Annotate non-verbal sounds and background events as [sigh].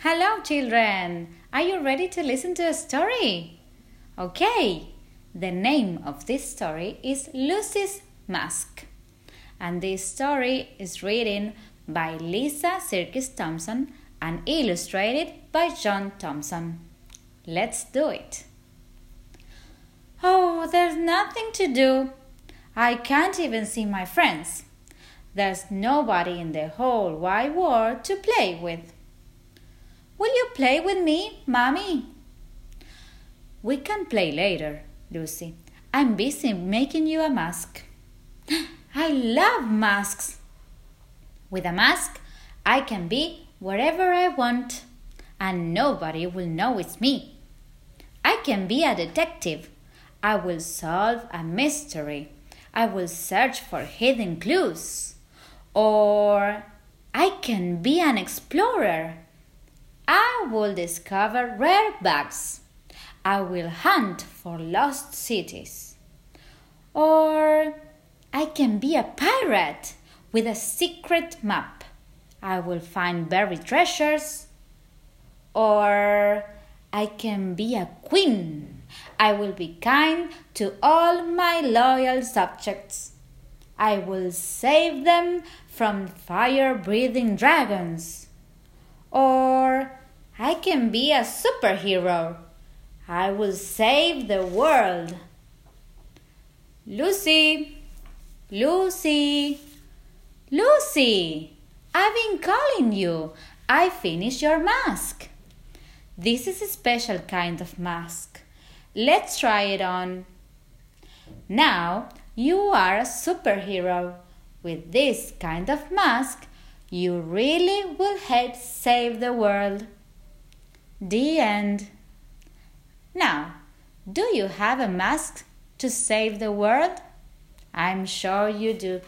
Hello, children. Are you ready to listen to a story? Okay. The name of this story is Lucy's Mask. And this story is written by Lisa Sirkis Thompson and illustrated by John Thompson. Let's do it. Oh, there's nothing to do. I can't even see my friends. There's nobody in the whole wide world to play with. Will you play with me, Mommy? We can play later, Lucy. I'm busy making you a mask. [gasps] I love masks. With a mask, I can be wherever I want, and nobody will know it's me. I can be a detective. I will solve a mystery. I will search for hidden clues. Or I can be an explorer. I will discover rare bugs. I will hunt for lost cities. Or I can be a pirate with a secret map. I will find buried treasures. Or I can be a queen. I will be kind to all my loyal subjects. I will save them from fire breathing dragons. Or I can be a superhero. I will save the world. Lucy, Lucy, Lucy, I've been calling you. I finished your mask. This is a special kind of mask. Let's try it on. Now you are a superhero. With this kind of mask, you really will help save the world. The end. Now, do you have a mask to save the world? I'm sure you do.